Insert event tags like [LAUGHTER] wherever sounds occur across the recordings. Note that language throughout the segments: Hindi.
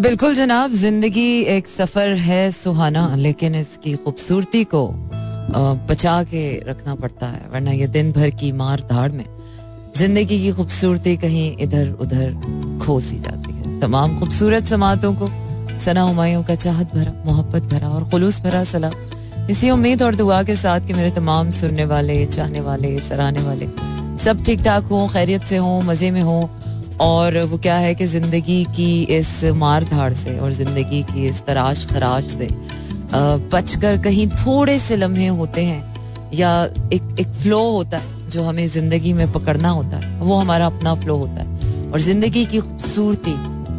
बिल्कुल जनाब, ज़िंदगी एक सफ़र है सुहाना, लेकिन इसकी खूबसूरती को बचा के रखना पड़ता है, वरना ये दिन भर की मार धाड़ में, ज़िंदगी की खूबसूरती कहीं इधर उधर खो सी जाती है। तमाम खूबसूरत समातों को, सना हमायों का चाहत भरा, मोहब्बत भरा और खुलूस भरा सलाम इसी उम्मीद और दुआ के साथ कि मेरे तमाम सुनने वाले, चाहने वाले, सराहने वाले, सब ठीक ठाक हों, खैरियत से हों, मज़े में हों और वो क्या है कि ज़िंदगी की इस मार धाड़ से और ज़िंदगी की इस तराश खराश से बचकर कहीं थोड़े से लम्हे होते हैं या एक एक फ्लो होता है जो हमें ज़िंदगी में पकड़ना होता है, वो हमारा अपना फ्लो होता है। और ज़िंदगी की खूबसूरती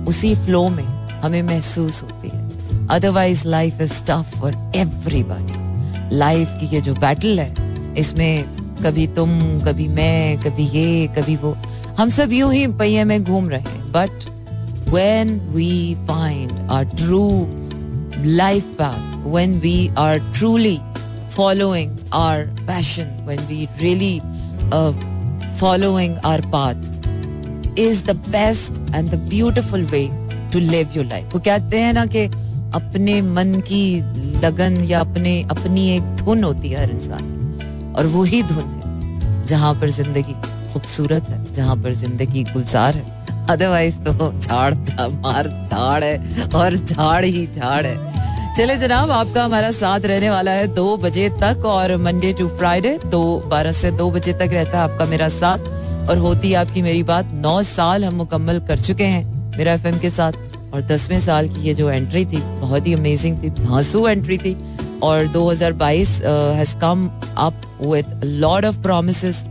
उसी फ्लो में हमें महसूस होती है। Otherwise life is tough for everybody life की ये जो बैटल है, इसमें कभी तुम, कभी मैं, कभी ये, कभी वो। हम सब यू ही पहिए में घूम रहे हैं but when we find our true life path when we are truly following our passion when we really following our path is the best and the beautiful way to live your life वो कहते हैं ना कि अपने मन की लगन या अपने, अपनी एक धुन होती है हर इंसान और वो ही धुन है जहाँ पर ज़िंदगी खूबसूरत है, जहाँ पर ज़िंदगी गुलजार है। अदरवाइज़ तो झाड़ मार झाड़ है और झाड़ ही झाड़ है। चले जनाब, आपका हमारा साथ रहने वाला है दो बजे तक और मंडे टू फ्राइडे दो बारह से दो बजे तक रहता है आपका मेरा साथ। और होती आपकी मेरी बात, नौ साल हम मुकम्मल कर चुके हैं मेरा एफएम के साथ। और दसवें साल की ये जो एंट्री थी, बहुत ही अमेजिंग थी, धांसू एंट्री थी। और 2022 has come up with lord of promise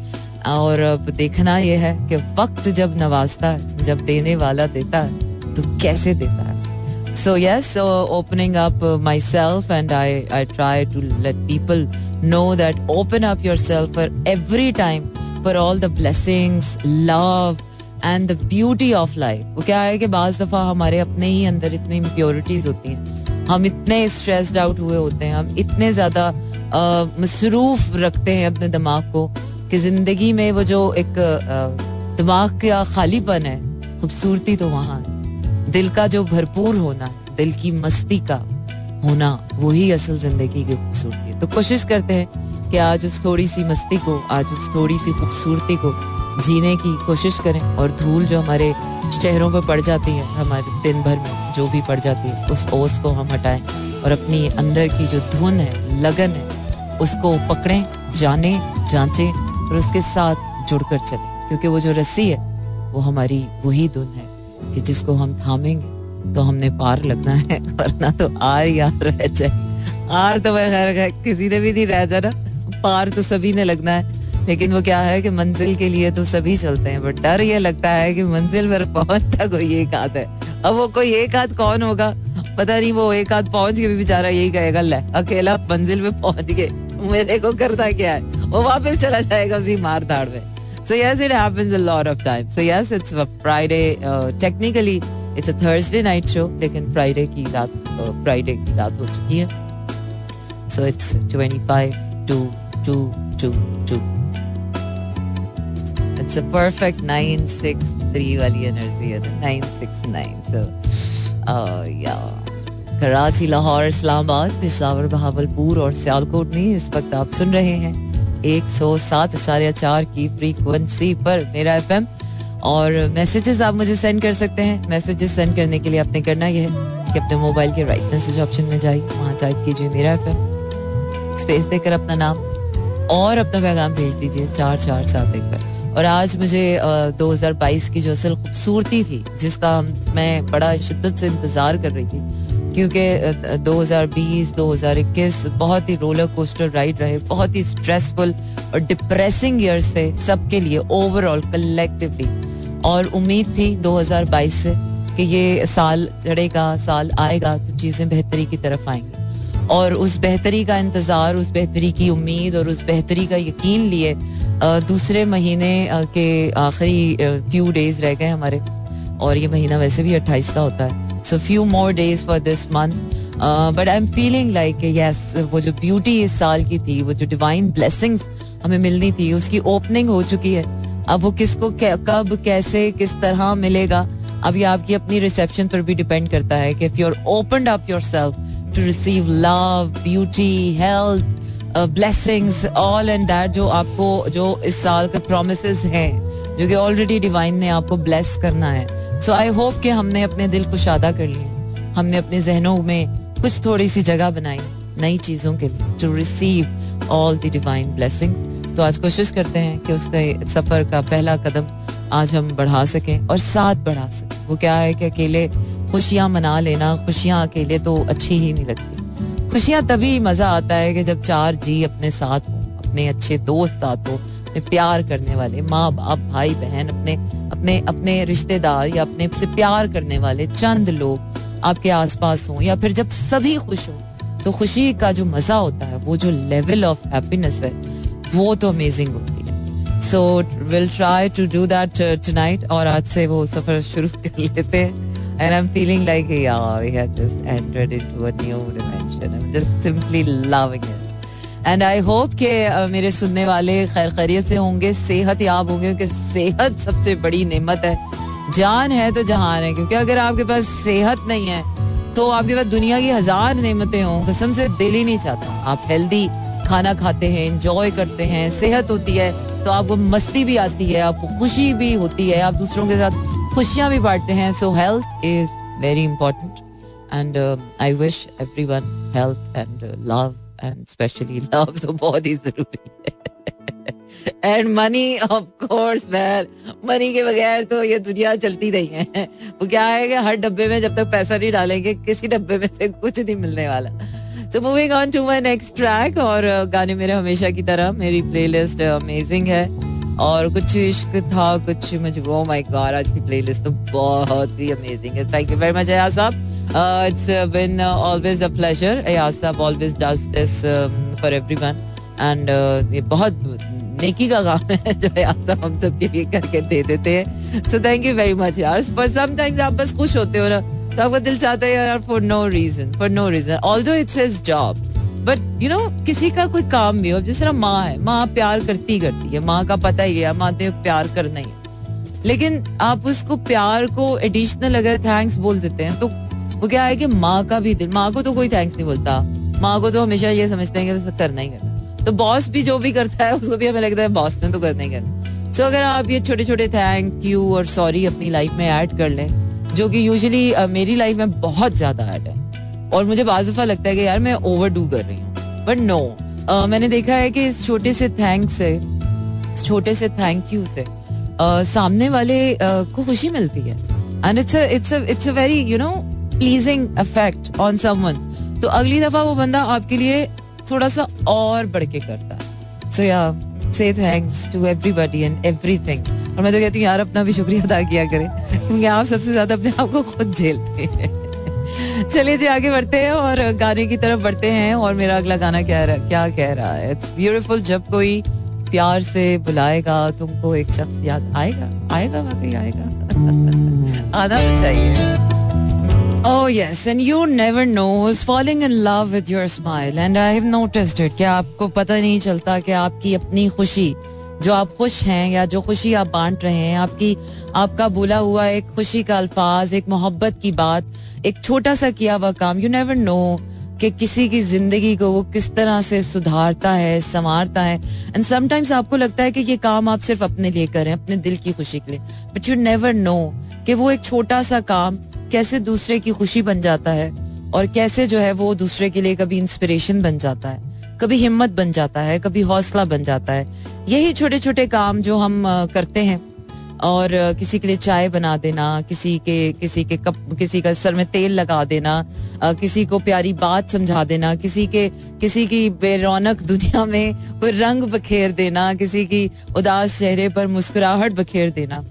और अब देखना यह है कि वक्त जब नवाजता है, जब देने वाला देता है तो कैसे देता है? So yes opening up myself and I I try to let people know that open up yourself for every time for all the blessings love and the beauty of life वो क्या है कि बाज दफ़ा हमारे अपने ही अंदर इतनी इम्प्योरिटीज होती हैं। हम इतने स्ट्रेस्ड आउट हुए होते हैं, हम इतने ज़्यादा मसरूफ रखते हैं अपने दिमाग को कि ज़िंदगी में वो जो एक दिमाग का खालीपन है, खूबसूरती तो वहाँ है। दिल का जो भरपूर होना दिल की मस्ती का होना, वही असल ज़िंदगी की खूबसूरती है। तो कोशिश करते हैं कि आज उस थोड़ी सी मस्ती को, आज उस थोड़ी सी खूबसूरती को जीने की कोशिश करें और धूल जो हमारे चेहरों पर पड़ जाती है, हमारे दिन भर में जो भी पड़ जाती है, उस ओस को हम हटाएँ और अपनी अंदर की जो धुन है, लगन है, उसको पकड़ें, जाने, जांचें और उसके साथ जुड़कर चले, क्योंकि वो जो रस्सी है, वो हमारी वही धुन है कि जिसको हम थामेंगे तो हमने पार लगना है, वरना तो आर यार रह जाए। आर तो खैर किसी ने भी नहीं रह जाना। पार तो सभी ने लगना है, लेकिन वो क्या है कि मंजिल के लिए तो सभी चलते हैं बट डर ये लगता है कि मंजिल पर पहुँचता कोई एक हाथ है। अब वो कोई एक हाथ कौन होगा? पता नहीं, वो एक हाथ पहुँच के भी बेचारा यही कहेगा अकेला मंजिल में पहुँच गए, मेरे को करता क्या है? वो वापस चला जाएगा उसी मार धाड़ में yes, it happens a lot of times. So yes, it's a Friday. Uh, technically, it's a Thursday night लेकिन Friday की रात Friday की रात हो चुकी है. So it's 25 to 2 2 2 it's a perfect 963 वाली एनर्जी है 969 सो या कराची लाहौर इस्लामाबाद पिशावर बहावलपुर और सियालकोट में इस वक्त आप सुन रहे हैं एक सौ सात अशारिया चार की फ्रीक्वेंसी पर मेरा एफएम और मैसेजेस आप मुझे सेंड कर सकते हैं। मैसेजेस सेंड करने के लिए आपने करना यह है कि अपने मोबाइल के राइट मैसेज ऑप्शन में जाइए। वहाँ टाइप कीजिए मेरा एफएम स्पेस देकर अपना नाम और अपना पैगाम भेज दीजिए चार चार सात एक पर। और आज मुझे दो हज़ार बाईस की जो असल खूबसूरती थी, जिसका मैं बड़ा शिद्दत से इंतज़ार कर रही थी क्योंकि 2020 2021 बहुत ही रोलर कोस्टर राइड रहे, बहुत ही स्ट्रेसफुल और डिप्रेसिंग ईयर्स थे सबके लिए ओवरऑल कलेक्टिवली और उम्मीद थी 2022 से कि ये साल चढ़ेगा, साल आएगा तो चीज़ें बेहतरी की तरफ़ आएँगी। और उस बेहतरी का इंतज़ार, उस बेहतरी की उम्मीद और उस बेहतरी का यकीन लिए दूसरे महीने के आखिरी फ्यू डेज़ रह गए हमारे। और ये महीना वैसे भी अट्ठाईस का होता है। So few more days for this month but I am feeling like yes वो जो ब्यूटी इस साल की थी, वो जो डिवाइन ब्लेसिंग्स हमें मिलनी थी, उसकी ओपनिंग हो चुकी है। अब वो किसको कब, कैसे, किस तरह मिलेगा अब ये आपकी अपनी रिसेप्शन पर भी डिपेंड करता है कि if you are open up yourself to receive love beauty health blessings all and that जो आपको, जो इस साल के प्रोमिस हैं, जो कि ऑलरेडी डिवाइन ने आपको ब्लेस करना है। सो आई होप कि हमने अपने दिल को शादा कर लिया हमने अपने जहनों में कुछ थोड़ी सी जगह बनाई नई चीज़ों के लिए to receive all the divine blessings तो आज कोशिश करते हैं कि उसका सफ़र का पहला कदम आज हम बढ़ा सकें और साथ बढ़ा सकें। वो क्या है कि अकेले खुशियाँ मना लेना, खुशियाँ अकेले तो अच्छी ही नहीं लगती। खुशियाँ तभी मज़ा आता है कि जब चार जी अपने साथ हो, अपने अच्छे दोस्त साथ हो प्यार करने वाले माँ बाप भाई बहन अपने अपने अपने रिश्तेदार या अपने से प्यार करने वाले चंद लोग आपके आसपास हों या फिर जब सभी खुश हो तो खुशी का जो मज़ा होता है वो जो लेवल ऑफ़ हैप्पीनेस है वो तो अमेजिंग होती है so will try to do that tonight और आज से वो सफ़र शुरू [LAUGHS] कर लेते हैं and I'm feeling like yeah, we have just entered into a new dimension. I'm just simply loving it. And I hope के मेरे सुनने वाले खैर खैरियत से होंगे सेहत याब होंगे, क्योंकि सेहत सबसे बड़ी नेमत है। जान है तो जहान है, क्योंकि अगर आपके पास सेहत नहीं है तो आपके पास दुनिया की हज़ार नेमतें हों, कसम से दिल ही नहीं चाहता। आप हेल्दी खाना खाते हैं इंजॉय करते हैं, सेहत होती है तो आपको मस्ती भी आती है, आपको खुशी भी होती है, आप दूसरों के साथ खुशियाँ भी बांटते हैं so health is very important and I wish every one health and love and specially love तो बहुत ही ज़रूरी है। And money of course man money के बगैर तो ये दुनिया चलती नहीं है। वो क्या है कि हर डब्बे में जब तक पैसा नहीं डालेंगे, किसी डब्बे में से कुछ नहीं मिलने वाला। So moving on to my next track और गाने मेरे हमेशा की तरह, मेरी प्लेलिस्ट अमेजिंग है। और कुछ इश्क था, कुछ मुझे ओ माय गॉड आज की प्लेलिस्ट तो बहुत ही अमेजिंग है। Thank you very much Ayaz साहब। It's been always a pleasure Ayaz साहब always does this for everyone and ये बहुत नेकी का काम है [LAUGHS] जो अयाज साहब हम सब के लिए करके दे देते हैं। So thank you very much यार बट समटाइम्स आप बस खुश होते हो ना तो आपका दिल चाहता है, यार for no reason for no reason although it's his job but you know किसी का कोई काम भी हो। जिस तरह माँ है, माँ प्यार करती करती है। माँ का पता ही है, माँ तो प्यार करना ही। लेकिन आप उसको प्यार को एडिशनल अगर थैंक्स बोल देते हैं तो वो क्या है कि माँ का भी दिल, माँ को तो कोई थैंक्स नहीं बोलता। माँ को तो हमेशा ये समझते हैं कि करना ही करना तो बॉस भी जो भी करता है, उसको भी हमें लगता है बॉस ने तो करना ही करना सो अगर आप ये छोटे छोटे थैंक यू और सॉरी अपनी लाइफ में ऐड कर लें, जो कि यूजुअली मेरी लाइफ में बहुत ज़्यादा ऐड है। और मुझे बाजफा लगता है कि यार मैं ओवर डू कर रही हूँ। बट नो मैंने देखा है कि इस छोटे से थैंक से छोटे से थैंक यू से uh, सामने वाले uh, को खुशी मिलती है। And it's it's it's a very you know pleasing effect on someone तो अगली दफ़ा वो बंदा आपके लिए थोड़ा सा और बढ़ के करता है। So yeah say thanks to everybody and everything और मैं तो कहती हूँ यार अपना भी शुक्रिया अदा किया करें। क्योंकि आप सबसे ज़्यादा अपने आप को खुद झेलते हैं। चलिए जी आगे बढ़ते हैं और गाने की तरफ़ बढ़ते हैं और मेरा अगला गाना क्या रहा, क्या कह रहा है? इट्स ब्यूटीफुल जब कोई प्यार से बुलाएगा तुमको एक शख्स याद आएगा? आएगा वाकई आएगा? आना तो चाहिए। Oh yes, and you never know who's falling in love with your smile. And I have noticed it कि आपको पता नहीं चलता कि आपकी अपनी खुशी जो आप खुश हैं या जो खुशी आप बांट रहे हैं, आपकी, आपका बोला हुआ एक खुशी का अल्फाज, एक मोहब्बत की बात, एक छोटा सा किया हुआ काम यू नेवर नो कि किसी की ज़िंदगी को वो किस तरह से सुधारता है, संवारता है। एंड समटाइम्स आपको लगता है कि ये काम आप सिर्फ़ अपने लिए करें, अपने दिल की खुशी के लिए। बट यू नेवर नो कि वो एक छोटा सा काम कैसे दूसरे की खुशी बन जाता है और कैसे जो है वो दूसरे के लिए कभी इंस्पिरेशन बन जाता है। कभी हिम्मत बन जाता है, कभी हौसला बन जाता है। यही छोटे छोटे काम जो हम करते हैं। और किसी के लिए चाय बना देना, किसी के किसी के कप, किसी का सर में तेल लगा देना किसी को प्यारी बात समझा देना, किसी के, किसी की बेरौनक दुनिया में कोई रंग बखेर देना, किसी की उदास चेहरे पर मुस्कुराहट बखेर देना।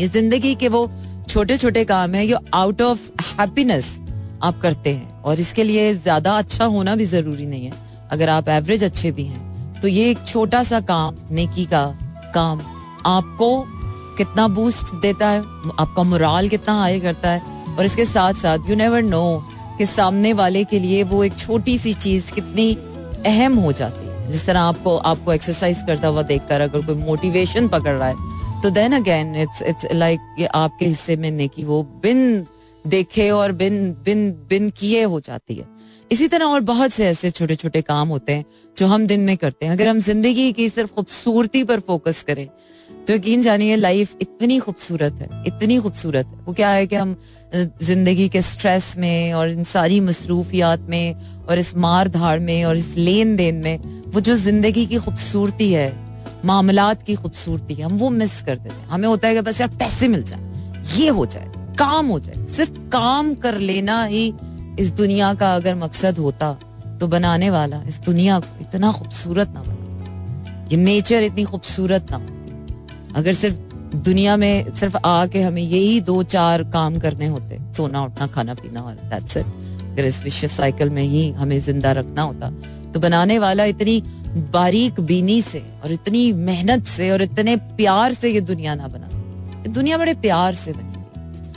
ये ज़िंदगी के वो छोटे छोटे काम है, जो आउट ऑफ़ हैप्पीनेस आप करते हैं। और इसके लिए ज़्यादा अच्छा होना भी ज़रूरी नहीं है। अगर आप एवरेज अच्छे भी हैं तो ये एक छोटा सा काम, नेकी का काम आपको कितना बूस्ट देता है, आपका मुराल कितना हाई करता है, और इसके साथ साथ यू नेवर नो कि सामने वाले के लिए वो एक छोटी सी चीज़ कितनी अहम हो जाती है। जिस तरह आपको आपको एक्सरसाइज करता हुआ देखकर अगर कोई मोटिवेशन पकड़ रहा है तो then again it's it's like आपके हिस्से में नेकी वो बिन देखे और बिन बिन बिन किए हो जाती है। इसी तरह और बहुत से ऐसे छोटे छोटे काम होते हैं जो हम दिन में करते हैं। अगर हम ज़िंदगी की सिर्फ़ खूबसूरती पर फोकस करें तो यकीन जानिए लाइफ इतनी खूबसूरत है, इतनी खूबसूरत है। वो क्या है कि हम ज़िंदगी के स्ट्रेस में और इन सारी मसरूफियात में और इस मार धाड़ में और इस लेन देन में, वो जो ज़िंदगी की खूबसूरती है, मामलात की खूबसूरती है, हम वो मिस कर देते हैं। हमें होता है कि बस यार पैसे मिल जाए, ये हो जाए, काम हो जाए। सिर्फ़ काम कर लेना ही इस दुनिया का अगर मकसद होता तो बनाने वाला इस दुनिया को इतना खूबसूरत ना बनाता ये नेचर इतनी खूबसूरत ना होती अगर सिर्फ़ दुनिया में, सिर्फ़ आके हमें यही दो चार काम करने होते, सोना उठना, खाना पीना, और दैट्स इट अगर इस विश्व साइकिल में ही हमें ज़िंदा रखना होता तो बनाने वाला इतनी बारीक बीनी से, और इतनी मेहनत से, और इतने प्यार से ये दुनिया ना बना। दुनिया बड़े प्यार से बनी।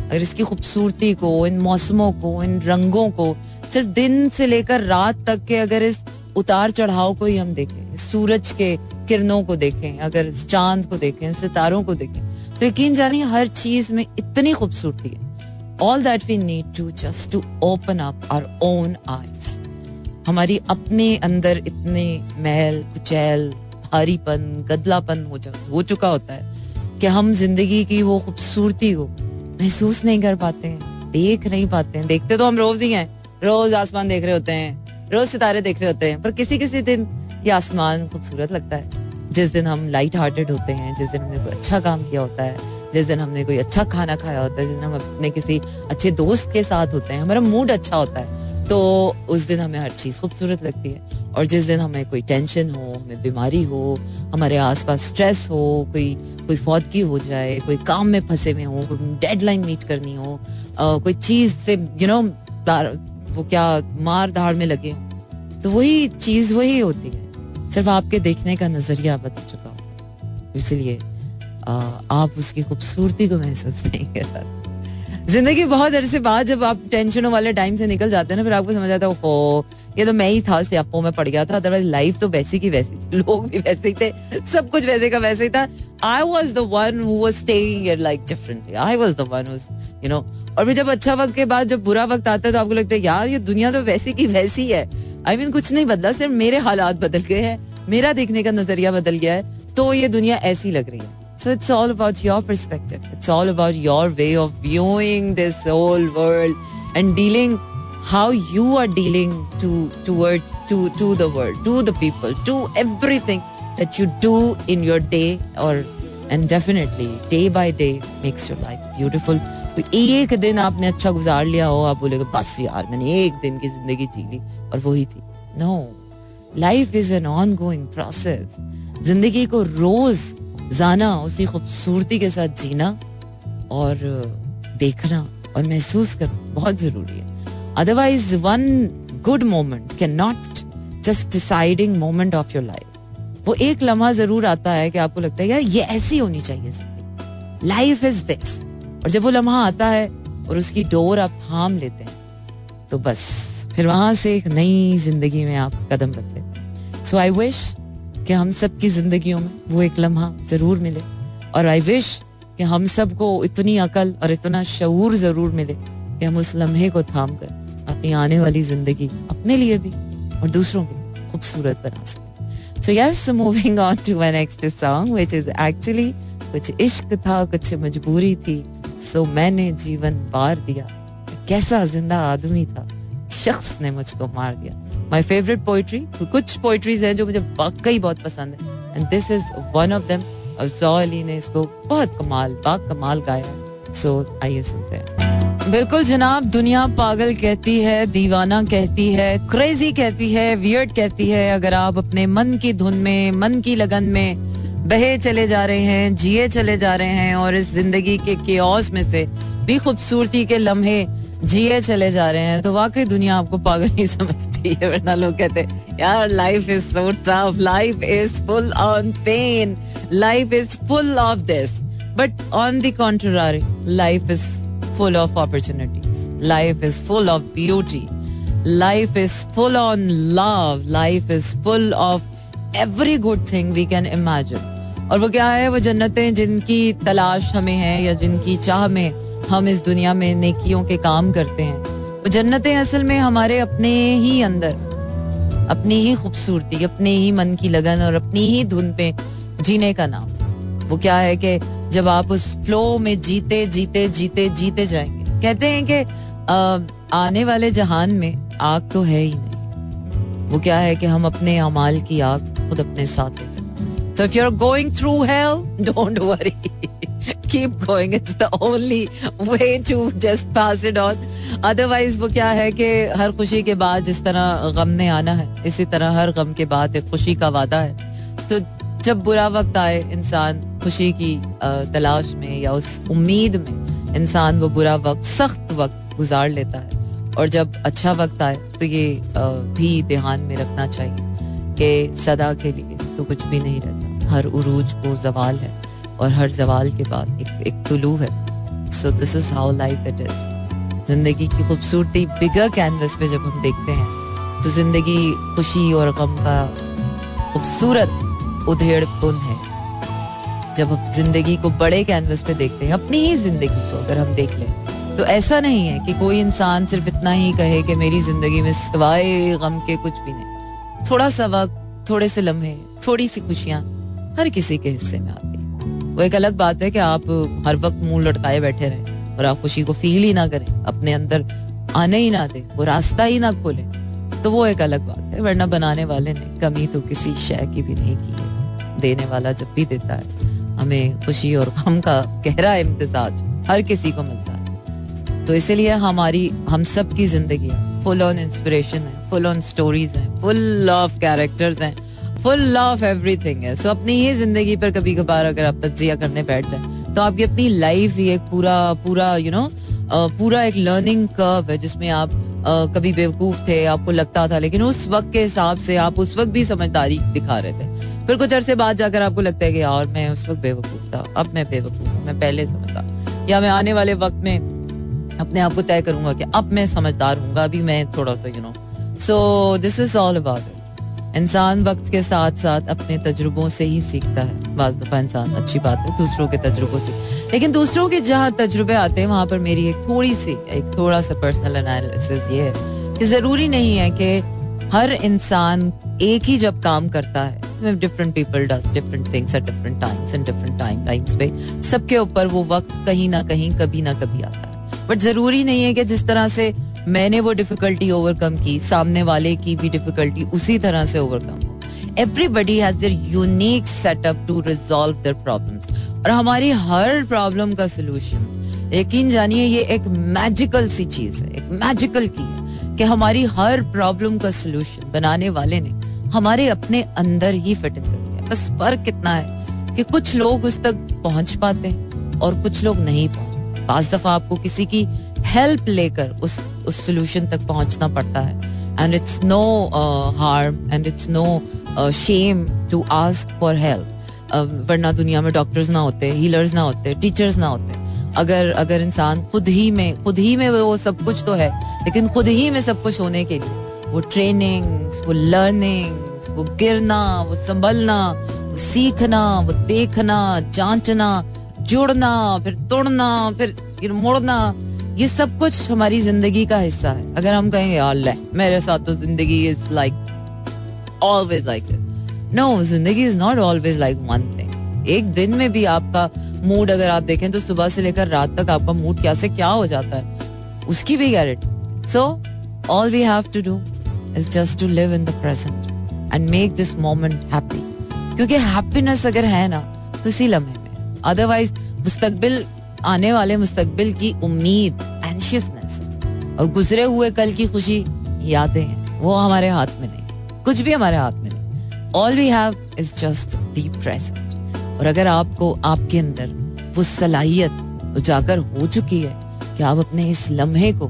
अगर इसकी खूबसूरती को इन मौसमों को इन रंगों को सिर्फ़ दिन से लेकर रात तक के अगर इस उतार चढ़ाव को ही हम देखें सूरज के किरणों को देखें अगर चाँद को देखें सितारों को देखें तो यकीन जानिए हर चीज़ में इतनी खूबसूरती है। All that we need to just to open up our own eyes हमारी अपने अंदर इतने महल कुचैल भारीपन गदलापन हो, हो चुका होता है कि हम ज़िंदगी की वो खूबसूरती को महसूस नहीं कर पाते हैं, देख नहीं पाते हैं। देखते तो हम रोज ही हैं, रोज आसमान देख रहे होते हैं, रोज सितारे देख रहे होते हैं, पर किसी किसी दिन ये आसमान खूबसूरत लगता है। जिस दिन हम लाइट हार्टेड होते हैं, जिस दिन हमने कोई अच्छा काम किया होता है, जिस दिन हमने कोई अच्छा खाना खाया होता है, जिस दिन हम अपने किसी अच्छे दोस्त के साथ होते हैं, हमारा मूड अच्छा होता है तो उस दिन हमें हर चीज़ खूबसूरत लगती है। और जिस दिन हमें कोई टेंशन हो हमें बीमारी हो हमारे आसपास स्ट्रेस हो कोई कोई फौदगी हो जाए कोई काम में फंसे हुए हो डेडलाइन मीट करनी हो आ, कोई चीज़ से यू नो वो क्या मार धाड़ में लगे तो वही चीज़ वही होती है। सिर्फ़ आपके देखने का नज़रिया बदल चुका हो। इसलिए आप उसकी खूबसूरती को महसूस नहीं कर पाते। ज़िंदगी बहुत अरसे बाद जब आप टेंशनों वाले टाइम से निकल जाते हैं ना फिर आपको समझ आता है ये तो मैं ही था सियापों में पड़ गया था। अदरवाइज़ लाइफ तो वैसी की वैसी लोग भी वैसे ही थे सब कुछ वैसे का वैसे ही था। I was the one was staying like differently I was the one you know और फिर जब अच्छा वक्त के बाद जब बुरा वक्त आता है तो आपको लगता है यार ये दुनिया तो वैसी की वैसी है। आई I मीन mean, कुछ नहीं बदला सिर्फ़ मेरे हालात बदल गए हैं। मेरा देखने का नज़रिया बदल गया है। तो ये दुनिया ऐसी लग रही है। So it's all about your perspective. It's all about your way of viewing this whole world and dealing how you are dealing to towards to to the world, to the people, to everything that you do in your day or and definitely day by day makes your life beautiful. तो एक दिन आपने अच्छा गुजार लिया हो आप बोलेगे बस यार मैंने एक दिन की ज़िंदगी जी ली और वही थी no life is an ongoing process ज़िंदगी को रोज जाना उसी खूबसूरती के साथ जीना और देखना और महसूस करना बहुत ज़रूरी है otherwise one good moment can not just deciding moment of your life वो एक लम्हा ज़रूर आता है कि आपको लगता है, यार, ये ऐसी होनी चाहिए ज़िंदगी। लाइफ इज़ दिस और जब वो लम्हा आता है और उसकी डोर आप थाम लेते हैं तो बस, फिर वहाँ से एक नई ज़िंदगी में आप कदम रख लेते हैं। सो आई विश कि हम सब की जिंदगियों में वो एक लम्हा ज़रूर मिले। और आई विश कि हम सबको इतनी अकल और इतना शूर ज़रूर मिले कि हम उस लम्हे को थाम कर अपनी आने वाली ज़िंदगी अपने लिए भी और दूसरों की खूबसूरत बना सके। So yes moving on to my next song which is actually कुछ इश्क था, कुछ मजबूरी थी। सो मैंने जीवन बार दिया। कैसा ज़िंदा आदमी था। शख्स ने मुझको मार दिया। माई फेवरेट पोइट्री कुछ पोइट्रीज हैं जो मुझे वाकई बहुत पसंद है। And this is one of them Ali ने इसको बहुत कमाल बा कमाल गाया। सो आइए सुनते हैं। बिल्कुल जनाब, दुनिया पागल कहती है, दीवाना कहती है क्रेजी कहती है वियर्ड कहती है। अगर आप अपने मन की धुन में, मन की लगन में बहे चले जा रहे हैं, जिए चले जा रहे हैं और इस ज़िंदगी के केओस में से भी खूबसूरती के लम्हे जिए चले जा रहे हैं तो वाकई दुनिया आपको पागल ही समझती है, वरना लोग कहते हैं, यार life is so tough life is full on pain life is full of this but on the contrary life is full of opportunities life is full of beauty life is full on love life is full of every good thing we can imagine. और वो क्या है? वो जन्नतें जिनकी तलाश हमें है या जिनकी चाह में हम इस दुनिया में नेकियों के काम करते हैं। वो जन्नतें असल में हमारे अपने ही अंदर, अपनी ही खूबसूरती, अपने ही मन की लगन और अपनी ही धुन पे जीने का नाम। वो क्या है कि जब आप उस फ्लो में जीते जीते जीते जीते जाएँगे कहते हैं कि आने वाले जहान में आग तो है ही नहीं वो क्या है कि हम अपने अमाल की आग खुद अपने साथ So if you're going through hell, don't worry. [LAUGHS] Keep going. It's the only way to just pass it on. Otherwise, वो क्या है कि हर खुशी के बाद जिस तरह गम ने आना है इसी तरह हर गम के बाद एक खुशी का वादा है तो जब बुरा वक्त आए इंसान खुशी की तलाश में या उस उम्मीद में, इंसान वो बुरा वक्त, सख्त वक्त गुजार लेता है। और जब अच्छा वक्त आए तो ये भी ध्यान में रखना चाहिए कि सदा के लिए तो कुछ भी नहीं रहता। हर उरूज को जवाल है और हर जवाल के बाद एक एक तुलू है। So this is how life it is ज़िंदगी की खूबसूरती बिगर कैनवस पे जब हम देखते हैं तो ज़िंदगी खुशी और गम का खूबसूरत उधेड़पुन है। जब हम ज़िंदगी को बड़े कैनवस पे देखते हैं, अपनी ही ज़िंदगी को अगर हम देख लें तो ऐसा नहीं है कि कोई इंसान सिर्फ़ इतना ही कहे कि मेरी ज़िंदगी में सिवाय गम के कुछ भी नहीं। थोड़ा सा वक्त थोड़े से लम्हे थोड़ी सी खुशियाँ हर किसी के हिस्से में आती है। वो एक अलग बात है कि आप हर वक्त मुँह लटकाए बैठे रहें और आप खुशी को फील ही ना करें, अपने अंदर आने ही ना दे, वो रास्ता ही ना खोले। तो वो एक अलग बात है, वरना बनाने वाले ने कमी तो किसी शय की भी नहीं की है। देने वाला जब भी देता है हमें खुशी और गम का गहरा इम्तजाज हर किसी को मिलता है। तो इसीलिए हमारी हम सब की ज़िंदगी फुल ऑन इंस्पिरेशन है फुल ऑन स्टोरीज हैं फुल ऑफ़ कैरेक्टर्स हैं फुल ऑफ़ एवरीथिंग है। सो अपनी ही ज़िंदगी पर कभी कभार अगर आप तजिया करने बैठ जाए तो आपकी अपनी लाइफ ही एक पूरा पूरा यू you नो know, पूरा एक लर्निंग कर्व है जिसमें आप uh, कभी बेवकूफ़ थे आपको लगता था लेकिन उस वक्त के हिसाब से आप उस वक्त भी समझदारी दिखा रहे थे। फिर कुछ अरसे बाद जाकर आपको लगता है कि यार, मैं उस वक्त बेवकूफ़ था। अब मैं बेवकूफ़ हूँ, मैं पहले समझता या मैं आने वाले वक्त में अपने आप को तय करूँगा कि अब मैं समझदार हूँ, अभी मैं थोड़ा सा you know so this is all about इंसान वक्त के साथ साथ अपने तजुर्बों से ही सीखता है। बाज दफ़ा इंसान अच्छी बात है, दूसरों के तजुर्बों से। लेकिन दूसरों के जहाँ तजुर्बे आते हैं, वहाँ पर मेरी एक थोड़ी सी, एक थोड़ा सा पर्सनल एनालिसिस ये है कि ज़रूरी नहीं है कि हर इंसान एक ही जब काम करता है different people does different things at different times in different time lines पे। सबके ऊपर वो वक्त कहीं ना कहीं, कभी ना कभी आता है। बट ज़रूरी नहीं है कि जिस तरह से मैंने वो डिफिकल्टी ओवरकम की, सामने वाले की भी डिफिकल्टी उसी तरह से ओवरकम हो। Everybody has their unique setup to resolve their problems और हमारी हर प्रॉब्लम का सोल्यूशन यकीन जानिए, ये एक मैजिकल सी चीज़ है, एक मैजिकल की है कि हमारी हर प्रॉब्लम का सोल्यूशन बनाने वाले ने हमारे अपने अंदर ही फिट कर बस फ़र्क कितना है कि कुछ लोग उस तक पहुँच पाते हैं और कुछ लोग नहीं पहुँच। पाँच दफ़ा आपको किसी की हेल्प लेकर उस उस सोल्यूशन तक पहुँचना पड़ता है। And it's no harm and it's no shame to ask for help वरना दुनिया में डॉक्टर्स ना होते हीलर्स ना होते टीचर्स ना होते। अगर अगर इंसान खुद ही में, खुद ही में वो सब कुछ तो है, लेकिन खुद ही में सब कुछ होने के लिए वो ट्रेनिंग वो लर्निंग वो गिरना, वो संभलना, वो सीखना, वो देखना, जांचना, जुड़ना, फिर तोड़ना, फिर मुड़ना, ये सब कुछ हमारी ज़िंदगी का हिस्सा है। अगर हम कहेंगे ले, मेरे साथ तो ज़िंदगी is like always like no ज़िंदगी is not always like one thing एक दिन में भी आपका मूड अगर आप देखें तो सुबह से लेकर रात तक आपका मूड क्या से क्या हो जाता है, उसकी भी guarantee so all we have to do is just to live in the present and make this moment happy क्योंकि हैप्पीनेस अगर है ना तो इसी लम्हे में अदरवाइज़ मुस्तकबिल, आने वाले मुस्तकबिल की उम्मीद एंशियसनेस और गुजरे हुए कल की खुशी, यादें हैं। वो हमारे हाथ में नहीं। कुछ भी हमारे हाथ में नहीं। All we have is just the present और अगर आपको, आपके अंदर वो सलाहियत उजागर हो चुकी है कि आप अपने इस लम्हे को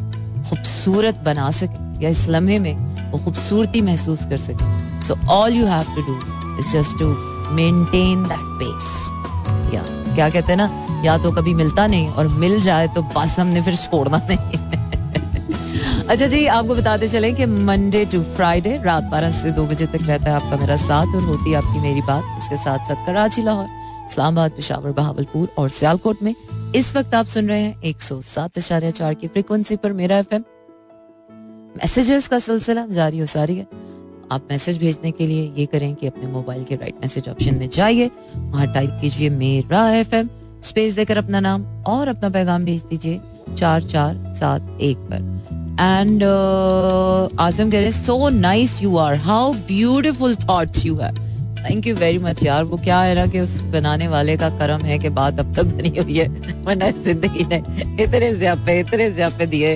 खूबसूरत बना सकें, या इस लम्हे में वो खूबसूरती महसूस कर सके so all you have to do is just to maintain that pace या क्या कहते हैं ना? या तो कभी मिलता नहीं और मिल जाए तो बस हमने फिर छोड़ना नहीं। [LAUGHS] अच्छा जी, आपको बताते चले कि मंडे टू फ्राइडे रात बारह से दो बजे तक रहता है आपका मेरा साथ और होती है आपकी मेरी बात। इसके साथ साथ कराची, लाहौर, इस्लामाबाद, पिशावर, बहावलपुर और सियालकोट में इस वक्त आप सुन रहे हैं एक सौ सात चार की फ्रिक्वेंसी पर मेरा एफ़ मैसेजेस का सिलसिला जारी हो सारी है। आप मैसेज भेजने के लिए ये करें कि अपने मोबाइल के राइट मैसेज ऑप्शन में जाइए, वहाँ टाइप कीजिए, मेरा एफ़ एम स्पेस देकर अपना नाम और अपना पैगाम भेज दीजिए, चार चार, सात, एक पर। एंड आज़म कह रहे so nice you are how beautiful thoughts you have thank you very much यार। वो क्या है ना कि उस बनाने वाले का करम है कि बात अब तक बनी हुई है। वरना ज़िंदगी ने इतने ज्यापे इतने ज्यापे दिए।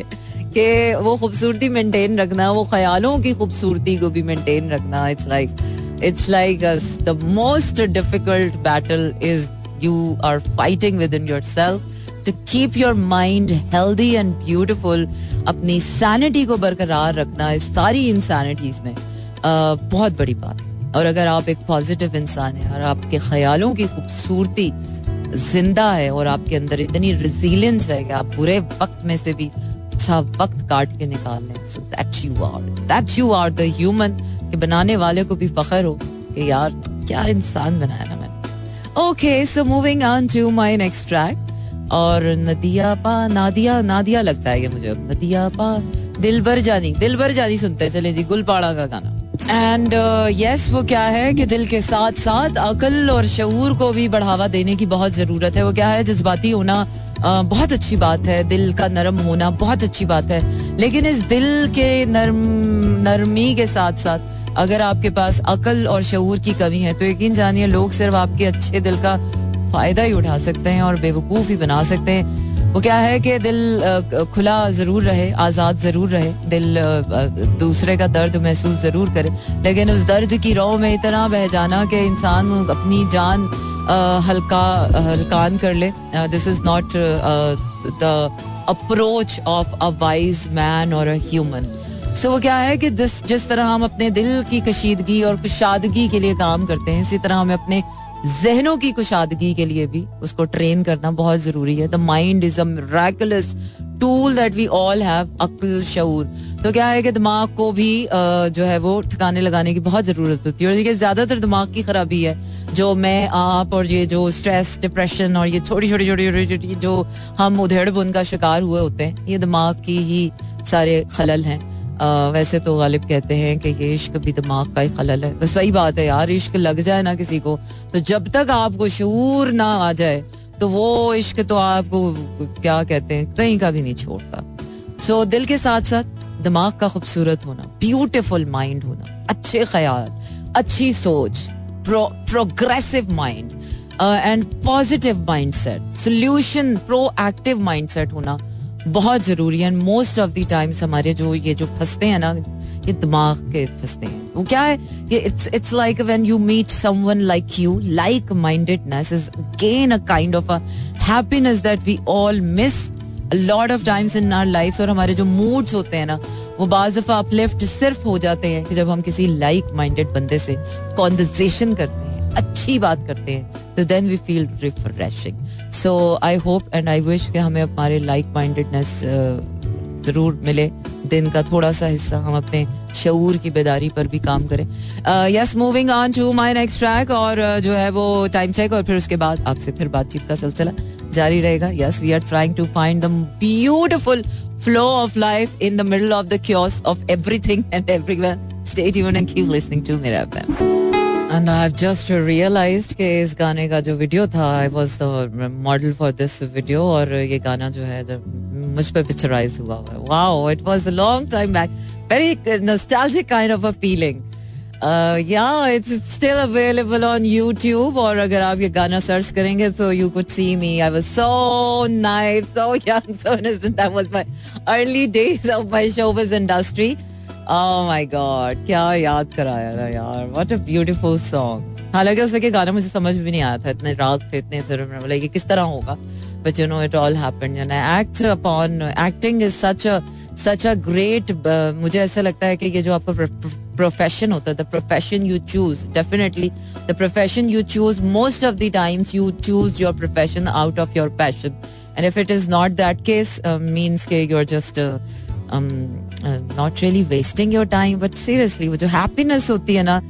कि वो खूबसूरती मेंटेन रखना, वो ख्यालों की खूबसूरती को भी मेंटेन रखना it's like it's like the most difficult battle is you are fighting within yourself to keep your mind healthy and beautiful अपनी सैनिटी को बरकरार रखना इस सारी इंसानिटीज में बहुत बड़ी बात है। और अगर आप एक पॉजिटिव इंसान है और आपके ख्यालों की खूबसूरती ज़िंदा है और आपके अंदर इतनी रिजिलियंस है कि आप बुरे वक्त में से भी अच्छा वक्त काट के निकाल लें so that you are that you are the human कि बनाने वाले को भी फख्र हो कि यार क्या इंसान बनाया ना मैंने। Okay so moving on to my next track और नदिया पा नादिया नादिया लगता है कि मुझे। नदिया पा दिलबर जानी दिलबर जानी सुनते हैं। चले जी गुलपाड़ा का गाना। एंड यस uh, yes, वो क्या है कि दिल के साथ साथ अकल और शूर को भी बढ़ावा देने की बहुत ज़रूरत है। वो क्या है? जज्बाती होना बहुत अच्छी बात है, दिल का नरम होना बहुत अच्छी बात है। लेकिन इस दिल के नरम, नरमी के साथ साथ अगर आपके पास अकल और शूर की कमी है तो यकीन जानिए लोग सिर्फ़ आपके अच्छे दिल का फ़ायदा ही उठा सकते हैं और बेवकूफ़ ही बना सकते हैं। वो क्या है कि दिल खुला ज़रूर रहे, आज़ाद ज़रूर रहे, दिल दूसरे का दर्द महसूस ज़रूर करे। लेकिन उस दर्द की रो में इतना बह जाना कि इंसान अपनी जान हल्का हल्कान कर ले। This is not the approach of a wise man और अ ह्यूमन सो वो क्या है कि जिस जिस तरह हम अपने दिल की कशीदगी और कुशादगी के लिए काम करते हैं, इसी तरह हमें अपने जहनों की कुशादगी के लिए भी उसको ट्रेन करना बहुत ज़रूरी है। The mind is us tool that we all have अक्ल शूर तो क्या है कि दिमाग को भी जो है वो ठिकाने लगाने की बहुत ज़रूरत होती है। और ये ज़्यादातर दिमाग की खराबी है, जो मैं, आप और ये जो स्ट्रेस डिप्रेशन और ये छोटी छोटी छोटी छोटी छोटी, जो हम उधेड़ बुन का शिकार हुए होते हैं, ये दिमाग की ही सारे खलल हैं। वैसे तो गालिब कहते हैं कि ये इश्क भी दिमाग का ही खलल है। तो सही बात है यार, इश्क लग जाए ना किसी को तो जब तक आपको शूर ना आ जाए तो वो इश्क तो आपको क्या कहते हैं, कहीं का भी नहीं छोड़ता। सो दिल के साथ साथ दिमाग का खूबसूरत होना ब्यूटिफुल माइंड होना, अच्छे ख्याल, अच्छी सोच progressive mind and positive mindset solution proactive mindset होना बहुत ज़रूरी है। मोस्ट ऑफ़ द टाइम्स हमारे जो ये जो फंसते हैं ना, ये दिमाग के फंसते हैं। वो क्या है? कि it's it's like when you meet someone like you like mindedness is gain a kind of a happiness that we all miss lot of times in our life और हमारे जो मूड्स होते हैं ना वो बाज दफ़ा अपलिफ्ट सिर्फ़ हो जाते हैं कि जब हम किसी लाइक माइंडेड बंदे से कॉन्वर्जेशन करते हैं अच्छी बात करते हैं तो then we feel refreshing so I hope and I wish कि हमें हमारे लाइक माइंडेडनेस ज़रूर मिले। दिन का थोड़ा सा हिस्सा हम अपने शूर की बेदारी पर भी काम करें। Yes moving on to my next track और uh, जो है वो टाइम चेक और फिर उसके बाद आपसे फिर बातचीत का सिलसिला। जारी रहेगा. Yes we are trying to find the beautiful flow of life in the middle of the chaos of everything and everywhere stay tuned and keep listening to Mera FM and I just realize कि इस गाने का जो वीडियो था I was the model for this video और ये गाना जो है मुझ पर पिक्चराइज हुआ है। Wow it was a long time back very nostalgic kind of a feeling yeah it's still available on YouTube और अगर आप ये गाना सर्च करेंगे तो you could see me I was so nice so young so innocent that was my early days of my showbiz industry Oh my God, क्या याद कराया था यार. व्हाट अ ब्यूटीफुल सॉन्ग हालाँकि उस वक्त गाना मुझे समझ भी नहीं आया था. इतने राग थे इतने मतलब ये किस तरह होगा? But you know it all happened and act upon acting is such a such a great मुझे ऐसा लगता है कि ये जो आपका प्रोफेशन होता है the profession you choose definitely the profession you choose most of the times you choose your profession out of your passion and if it is not that case means के you are just not really wasting your time but seriously वो जो हैप्पीनेस होती है ना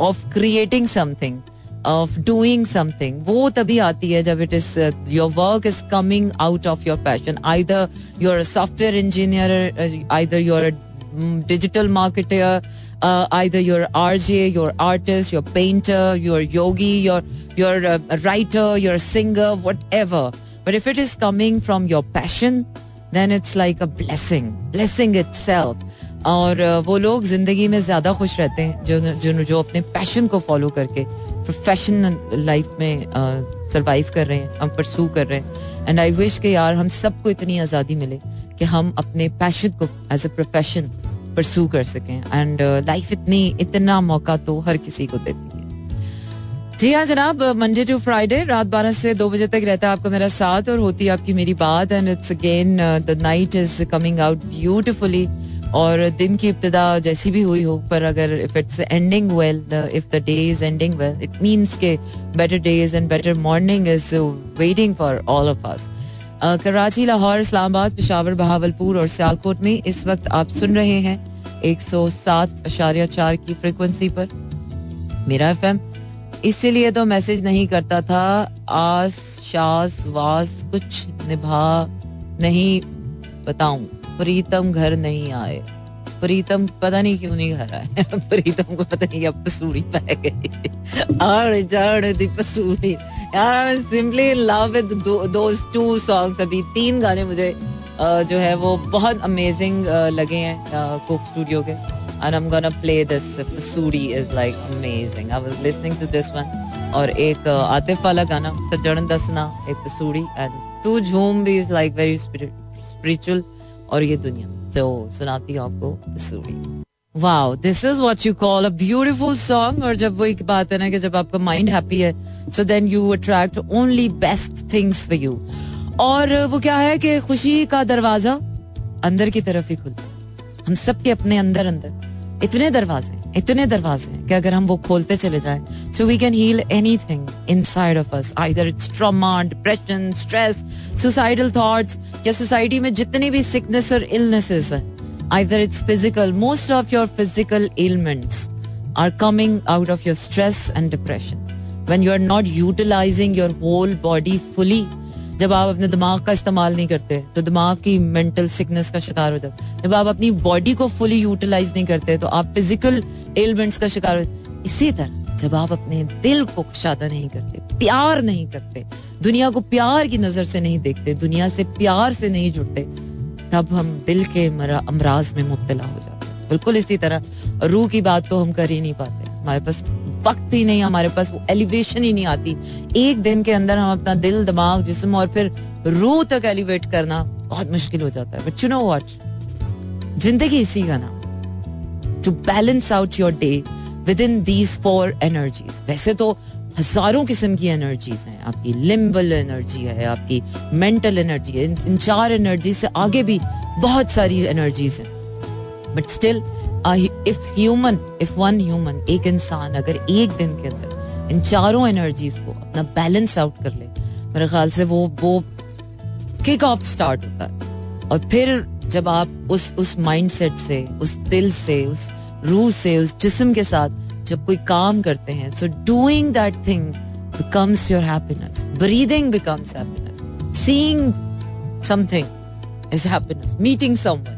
of creating something of doing something वो तभी आती है जब it is your work is coming out of your passion either you are software engineer either you are digital marketer either you're RJ, you're artist, you're painter, you're yogi, a, a writer, you're a singer, whatever. But if it is coming from your passion, then it's like a blessing, blessing itself. और वो लोग ज़िंदगी में ज़्यादा खुश रहते हैं जो जो जो अपने पैशन को फॉलो करके प्रोफेशनल लाइफ में सरवाइव कर रहे हैं हम परसू कर रहे हैं एंड आई विश के यार हम सबको इतनी आज़ादी मिले कि हम अपने पैशन को एज ए प्रोफेशन परसू कर सकें। एंड लाइफ इतनी, इतना मौका तो हर किसी को देती है। जी हाँ जनाब मंडे टू फ्राइडे रात बारह से दो बजे तक रहता है आपका मेरा साथ और होती है आपकी मेरी बात। And it's again the night is coming out beautifully और दिन की इब्तदा जैसी भी हुई हो, पर अगर if it's ending well if the day is ending well it means के better days and better morning is waiting for all of us Karachi, Lahore, Islamabad, Peshawar, Bahawalpur और सियालकोट में इस वक्त आप सुन रहे हैं एक सौ सात अशारिया चार की फ्रिक्वेंसी पर। मेरा एफ़ एम इसीलिए तो मैसेज नहीं करता था, आस, शास, वास, कुछ निभा नहीं, बताऊँ। प्रीतम घर नहीं आए। प्रीतम पता नहीं क्यों नहीं घर आए। [LAUGHS] प्रीतम को पता नहीं अब पसूड़ी पै गई। आड़ जाड़ दी पसूड़ी यार simply love with those two songs अभी तीन गाने मुझे जो है वो बहुत अमेजिंग लगे हैं कुक स्टूडियो के। And I'm gonna play this. Pasuri is, like, amazing. I was listening to this one. और एक आतिफ वाला गाना, सज्जन दसना, एक पसूड़ी एंड तू झूम भी इज़ लाइक वेरी स्पिरिचुअल और ये दुनिया। तो सुनाती हूँ आपको Pasoori wow this is what you call a beautiful song और जब वो एक बात है ना कि जब आपका माइंड हैप्पी है so then you attract only best things for you और वो क्या है कि खुशी का दरवाज़ा अंदर की तरफ़ ही खुलता हम सबके अपने अंदर अंदर इतने दरवाजे इतने दरवाजे हैं कि अगर हम वो खोलते चले जाएँ so we can heal anything inside of us either it's trauma depression stress suicidal thoughts या सोसाइटी में जितनी भी सिकनेस और इलनेसेस हैं either it's physical, most of your physical ailments are coming out of your stress and depression. When you are not utilizing your whole body fully, जब आप अपने दिमाग का इस्तेमाल नहीं करते तो दिमाग की मेंटल सिकनेस का शिकार हो जाते जब आप अपनी बॉडी को फुली यूटिलाइज नहीं करते तो आप फ़िज़िकल एलिमेंट्स का शिकार हो। इसी तरह, जब आप अपने दिल को कुशादा नहीं करते, प्यार नहीं करते, दुनिया को प्यार की नज़र से नहीं देखते, दुनिया से प्यार से नहीं जुड़ते तब हम दिल के अमराज में मुब्तला हो जाते हैं। बिल्कुल इसी तरह, रूह की बात तो हम कर ही नहीं पाते। हमारे पास वक्त ही नहीं, हमारे पास वो एलिवेशन ही नहीं आती। एक दिन के अंदर हम अपना दिल, दिमाग, जिसम और फिर रूह तक एलिवेट करना बहुत मुश्किल हो जाता है। बट यू नो व्हाट ज़िंदगी इसी का नाम to balance out your day within these four energies वैसे तो हज़ारों किस्म की एनर्जीज हैं, आपकी लिम्बल एनर्जी है, आपकी मेंटल एनर्जी है, इन चार एनर्जी से आगे भी बहुत सारी एनर्जीज हैं। But still if human if one human एक इंसान अगर एक दिन के अंदर इन चारों एनर्जीज को अपना बैलेंस आउट कर ले, मेरे ख्याल से वो वो किक ऑफ़ स्टार्ट होता है। और फिर जब आप उस उस माइंडसेट से, उस दिल से, उस रूह से, उस जिस्म के साथ जब कोई काम करते हैं so doing that thing becomes your happiness breathing becomes happiness seeing something is happiness meeting someone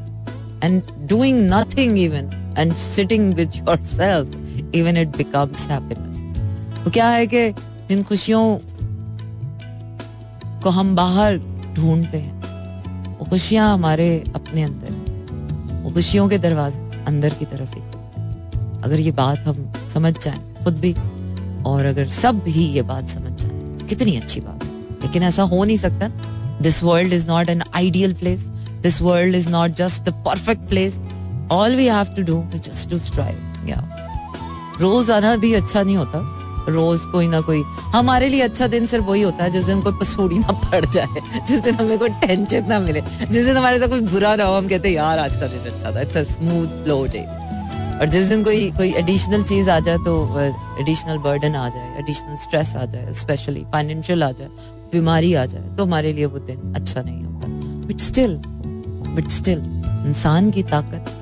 and doing nothing even and sitting with yourself, even it becomes happiness. वो क्या है कि जिन खुशियों को हम बाहर ढूंढते हैं, वो खुशियाँ हमारे अपने अंदर वो खुशियों के दरवाजे अंदर की तरफ़ ही। अगर ये बात हम समझ जाए खुद भी, और अगर सब भी ये बात समझ जाए, कितनी अच्छी बात। लेकिन ऐसा हो नहीं सकता। This world is not an ideal place this world is not just the perfect place all we have to do just to strive या रोज आना भी अच्छा नहीं होता। रोज कोई ना कोई। हमारे लिए अच्छा दिन सिर्फ़ वही होता है जिस दिन कोई पसूड़ी ना पड़ जाए। जिस दिन हमें कोई टेंशन ना मिले। जिस दिन हमारे साथ कोई बुरा ना हो, हम कहते यार, आज का दिन अच्छा था। It's a smooth flow day और जिस दिन कोई कोई एडिशनल चीज़ आ जाए तो एडिशनल बर्डन आ जाए एडिशनल स्ट्रेस आ जाए स्पेशली फाइनेंशियल आ जाए, बीमारी आ जाए तो हमारे लिए वो दिन अच्छा नहीं होता। बट स्टिल बट स्टिल इंसान की ताकत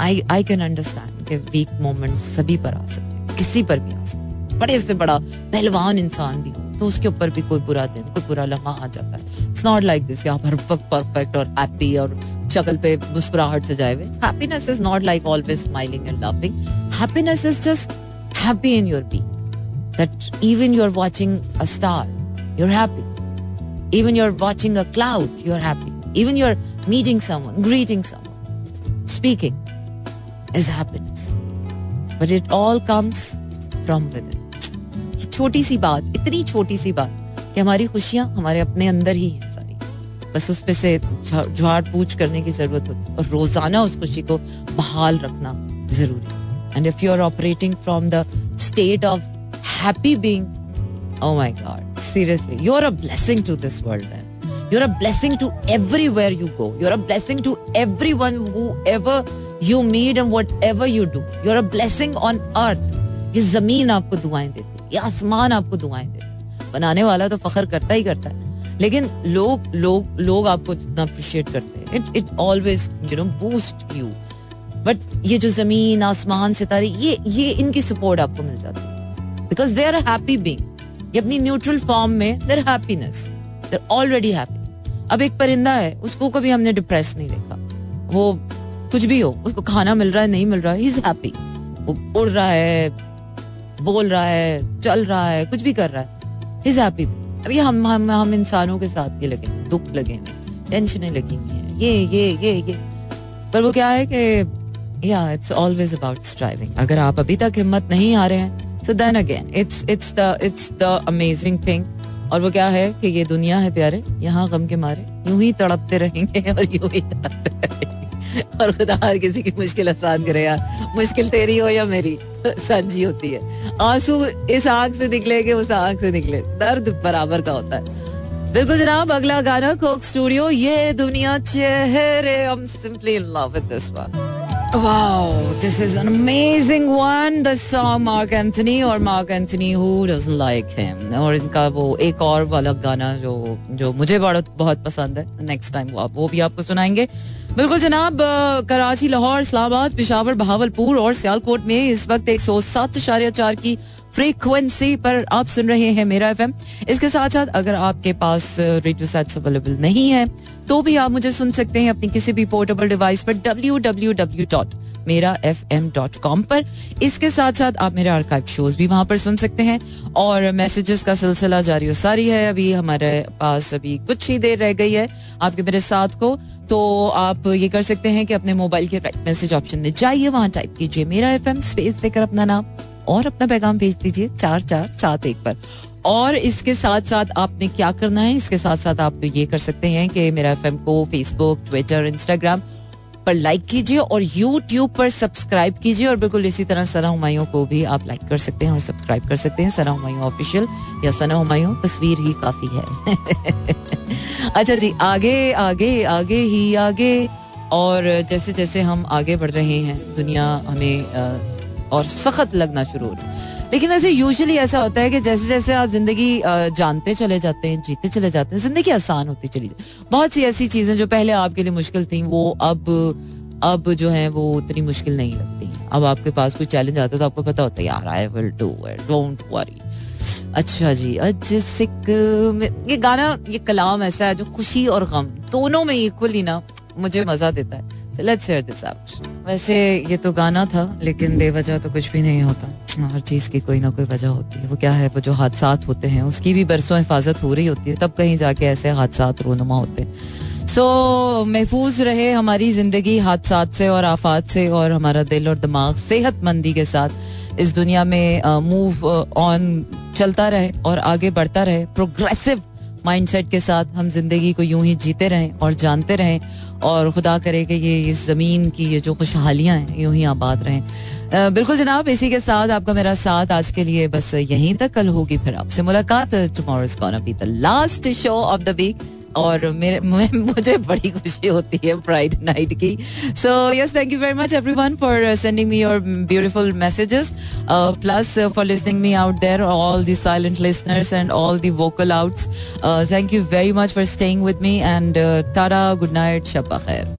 आई आई कैन अंडरस्टैंड कि वीक मोमेंट सभी पर आ सकते किसी पर भी आ सकते बड़े से बड़ा पहलवान इंसान भी हो। तो उसके ऊपर भी कोई बुरा दिन, कोई बुरा लम्हा आ जाता है। इट्स नॉट लाइक दिस आप हर वक्त परफेक्ट और हैप्पी और शक्ल पे मुस्कुराहट से जाए happiness is not like always smiling and laughing happiness is just happy in your be that even you are watching a star you are happy even you are watching a cloud you are happy even you are meeting someone greeting someone speaking is happiness but it all comes from with छोटी सी बात इतनी छोटी सी बात कि हमारी खुशियाँ हमारे अपने अंदर ही हैं सारी बस उस पे से झाड़ पूछ करने की ज़रूरत होती है और रोज़ाना उस खुशी को बहाल रखना ज़रूरी and if you are operating from the state of happy oh my god seriously you're a blessing to this world then you're a blessing to everywhere you go you're a blessing to everyone whoever you meet and whatever you do you're a blessing on earth ये ज़मीन आपको दुआएँ देती ये आसमान आपको दुआएँ देते बनाने वाला तो फखर करता ही करता है। लेकिन लोग लोग लोग आपको जितना अप्रिशिएट करते हैं। It it always you know boost you but ये जो ज़मीन, आसमान, सितारे, ये ये इनकी सपोर्ट आपको मिल जाती है। Because they are happy being अपनी न्यूट्रल फॉर्म में there happiness there already happy अब एक परिंदा है, उसको कभी हमने डिप्रेस नहीं देखा। वो कुछ भी हो, उसको खाना मिल रहा है, नहीं मिल रहा है ही इज़ हैप्पी वो उड़ रहा है बोल रहा है, चल रहा है, कुछ भी कर रहा है। इज़ हैप्पी अब ये हम हम हम इंसानों के साथ ये लगे हैं, दुख लगे हुए टेंशनें लगी हुई हैं। ये ये ये ये। पर वो क्या है कि या इट्स ऑलवेज अबाउट स्ट्राइविंग अगर आप अभी तक हिम्मत नहीं आ रहे हैं so then again it's it's the it's the amazing thing और वो क्या है कि ये दुनिया है प्यारे, यहाँ गम के मारे, यूँ ही तड़पते रहेंगे और यूँ ही तड़पते [LAUGHS] और खुदा हर किसी की मुश्किल आसान करे यार। मुश्किल तेरी हो या मेरी [LAUGHS] सांझी होती है। आँसू इस आँख से निकले कि उस आँख से निकले। दर्द बराबर का होता है। बिल्कुल जनाब अगला गाना कोक स्टूडियो ये दुनिया चेहरे I'm simply in love with this one. Wow, this is an amazing one. The song Mark Anthony और Mark Anthony who doesn't like him और इनका वो एक और वाला गाना जो जो मुझे बड़ा बहुत पसंद है। नेक्स्ट टाइम वो आप वो भी आपको सुनाएँगे। बिल्कुल जनाब कराची, लाहौर, इस्लामाबाद, पिशावर, बहावलपुर और सियालकोट में इस वक्त एक सौ सात चार की फ्रीक्वेंसी पर आप सुन रहे हैं मेरा एफएम इसके साथ साथ अगर आपके पास रेडियो सेट्स अवेलेबल नहीं है तो भी आप मुझे सुन सकते हैं अपनी किसी भी पोर्टेबल डिवाइस पर W W W dot Mera F M dot com पर। इसके साथ साथ आप मेरे आर्काइव शोज़ भी वहाँ पर सुन सकते हैं और मैसेजेस का सिलसिला जारी सारी है। अभी हमारे पास अभी कुछ ही देर रह गई है। आपके मेरे साथ को तो आप ये कर सकते हैं कि अपने मोबाइल के राइट मैसेज ऑप्शन में जाइए, वहाँ टाइप कीजिए मेरा एफ़ एम स्पेस देकर अपना नाम और अपना पैगाम भेज दीजिए चार चार सात एक पर। और इसके साथ साथ आपने क्या करना है? इसके साथ साथ आप ये कर सकते हैं कि मेरा एफएम को फेसबुक ट्विटर इंस्टाग्राम पर लाइक कीजिए और यूट्यूब पर सब्सक्राइब कीजिए और बिल्कुल इसी तरह सना हमायों को भी आप लाइक कर सकते हैं और सब्सक्राइब कर सकते हैं। सना हुमायूं ऑफिशियल या सना हुमायूं तस्वीर ही काफ़ी है। [LAUGHS] अच्छा जी, आगे आगे आगे ही, आगे। और जैसे जैसे हम आगे बढ़ रहे हैं, दुनिया हमें और सख्त लगना शुरू हो रही लेकिन वैसे यूजुअली ऐसा होता है कि जैसे जैसे आप ज़िंदगी जानते चले जाते हैं, जीते चले जाते हैं, ज़िंदगी आसान होती चली जाती बहुत सी ऐसी चीज़ें जो पहले आपके लिए मुश्किल थी, वो अब अब जो है, वो उतनी मुश्किल नहीं लगती अब आपके पास कोई चैलेंज आता है तो आपको पता होता है, यार I will do it don't worry अच्छा जी अज सिक ये गाना ये कलाम ऐसा है जो खुशी और गम दोनों में इक्वली ना मुझे मज़ा देता है। लेट्स हियर दिस आउट वैसे ये तो गाना था लेकिन बेवजह तो कुछ भी नहीं होता। हर चीज़ की कोई ना कोई वजह होती है। वो क्या है वो जो हादसा होते हैं उसकी भी बरसों हिफाजत हो रही होती है। तब कहीं जाके ऐसे हादसा रोनुमा होते हैं। सो so, महफूज रहे हमारी ज़िंदगी हादसा से और आफात से और हमारा दिल और दिमाग सेहतमंदी के साथ। इस दुनिया में मूव ऑन चलता रहे और आगे बढ़ता रहे। प्रोग्रेसिव माइंडसेट के साथ हम ज़िंदगी को यूँ ही जीते रहें और जानते रहें और खुदा करे कि ये, इस ज़मीन की ये जो खुशहालियाँ हैं, यूँ ही आबाद रहें। बिल्कुल जनाब, इसी के साथ आपका मेरा साथ आज के लिए बस यहीं तक। कल होगी फिर आपसे मुलाकात। Tomorrow is gonna be the last show of the week और मेरे मुझे बड़ी खुशी होती है फ्राइडे नाइट की। So yes thank you very much everyone for sending me your beautiful messages plus for listening me out there all the silent listeners and all the vocal outs thank you very much for staying with me and tata good night Shaba खैर